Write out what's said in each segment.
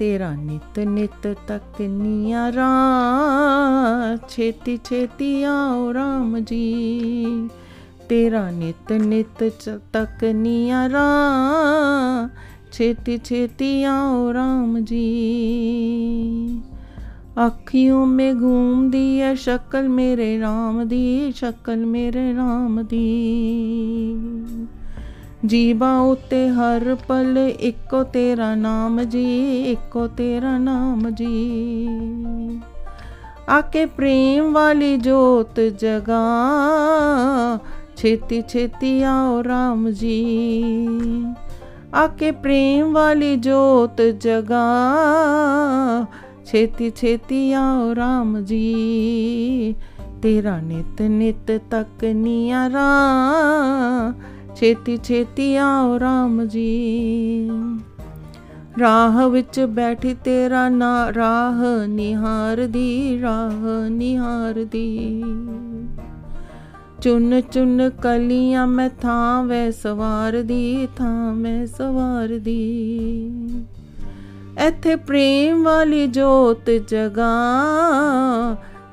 ਤੇਰਾ ਨਿਤ ਨਿਤ ਤੱਕ ਨੀਆਰਾ ਛੇਤੀ ਛੇਤੀ ਆਓ ਰਾਮ ਜੀ। ਤੇਰਾ ਨਿਤ ਨਿਤ ਚ- ਤੱਕ ਨੀਆਰਾ ਛੇਤੀ ਛੇਤੀ ਆਓ ਰਾਮ ਜੀ। ਅੱਖੀਓਂ ਮੇ ਘੂਮਦੀ ਹੈ ਸ਼ਕਲ ਮੇਰੇ ਰਾਮ ਦੀ, ਸ਼ਕਲ ਮੇਰੇ ਰਾਮ ਦੀ। ਜੀਵਾਂ ਉਤੇ ਹਰ ਪਲ ਇੱਕੋ ਤੇਰਾ ਨਾਮ ਜੀ, ਇੱਕੋ ਤੇਰਾ ਨਾਮ ਜੀ। ਆਕੇ ਪ੍ਰੇਮ ਵਾਲੀ ਜੋਤ ਜਗਾ, ਛੇਤੀ ਛੇਤੀ ਆਓ ਰਾਮ ਜੀ। ਆਕੇ ਪ੍ਰੇਮ ਵਾਲੀ ਜੋਤ ਜਗਾ, ਛੇਤੀ ਛੇਤੀ ਆਓ ਰਾਮ ਜੀ। ਤੇਰਾ ਨਿਤ ਨਿਤ ਤੱਕ ਨੀਆਰਾ ਛੇਤੀ ਛੇਤੀ ਆਓ ਰਾਮ ਜੀ। ਰਾਹ ਵਿੱਚ ਬੈਠੀ ਤੇਰਾ ਨਾ ਰਾਹ ਨਿਹਾਰਦੀ ਰਾਹ ਨਿਹਾਰਦੀ। ਚੁੰਨ ਚੁੰਨ ਕਲੀਆਂ ਮੈਂ ਥਾਂ ਵੈ ਸਵਾਰਦੀ ਥਾਂ ਮੈਂ ਸਵਾਰਦੀ। ਇੱਥੇ ਪ੍ਰੇਮ ਵਾਲੀ ਜੋਤ ਜਗਾ।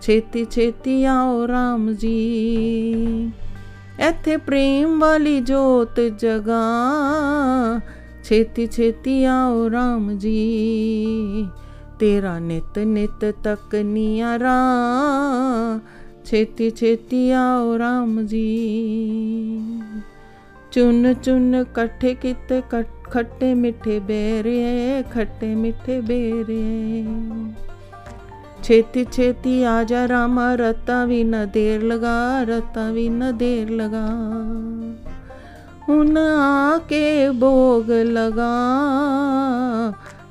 ਛੇਤੀ ਛੇਤੀ ਆਓ ਰਾਮ ਜੀ। ਇੱਥੇ ਪ੍ਰੇਮ ਵਾਲੀ ਜੋਤ ਜਗਾ। ਛੇਤੀ ਛੇਤੀ ਆਓ ਰਾਮ ਜੀ, ਤੇਰਾ ਨਿਤ ਨਿਤ ਤੱਕ ਨੀਆਰਾ ਛੇਤੀ ਛੇਤੀ ਆਓ ਰਾਮ ਜੀ। ਚੁੰਨ ਚੁੰਨ ਇਕੱਠੇ ਕੀਤੇ ਕੱਟ- ਖੱਟੇ ਮਿੱਠੇ ਬੇਰੇ, ਖੱਟੇ ਮਿੱਠੇ ਬੇਰੇ। ਛੇਤੀ ਛੇਤੀ ਆ ਜਾ ਰਾਮਾ, ਰਤਾ ਵੀ ਨਾ ਦੇਰ ਲਗਾ, ਰਤਾ ਵੀ ਨਾ ਦੇਰ ਲਗਾ। ਹੁਣ ਆ ਕੇ ਭੋਗ ਲਗਾ।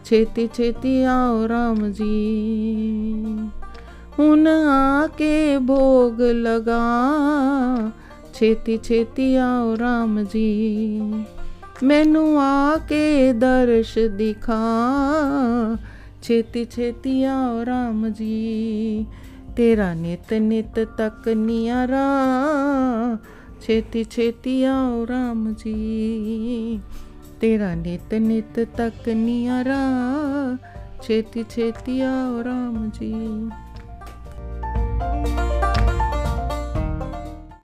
ਛੇਤੀ ਛੇਤੀ ਆਓ ਰਾਮ ਜੀ। ਹੁਣ ਆ ਕੇ ਭੋਗ ਲਗਾ। ਛੇਤੀ ਛੇਤੀ ਆਓ ਰਾਮ ਜੀ। ਮੈਨੂੰ ਆ ਕੇ ਦਰਸ਼ ਦਿਖਾ। ਛੇਤੀ ਛੇਤੀ ਆਓ ਰਾਮ ਜੀ। ਤੇਰਾ ਨਿਤ ਨਿਤ ਤੱਕ ਨੀਆਰਾ ਛੇਤੀ ਛੇਤੀ ਆਓ ਰਾਮ ਜੀ। ਤੇਰਾ ਨਿਤ ਨਿਤ ਤੱਕ ਨੀਆਰਾ ਛੇਤੀ ਛੇਤੀ ਆਓ ਰਾਮ ਜੀ।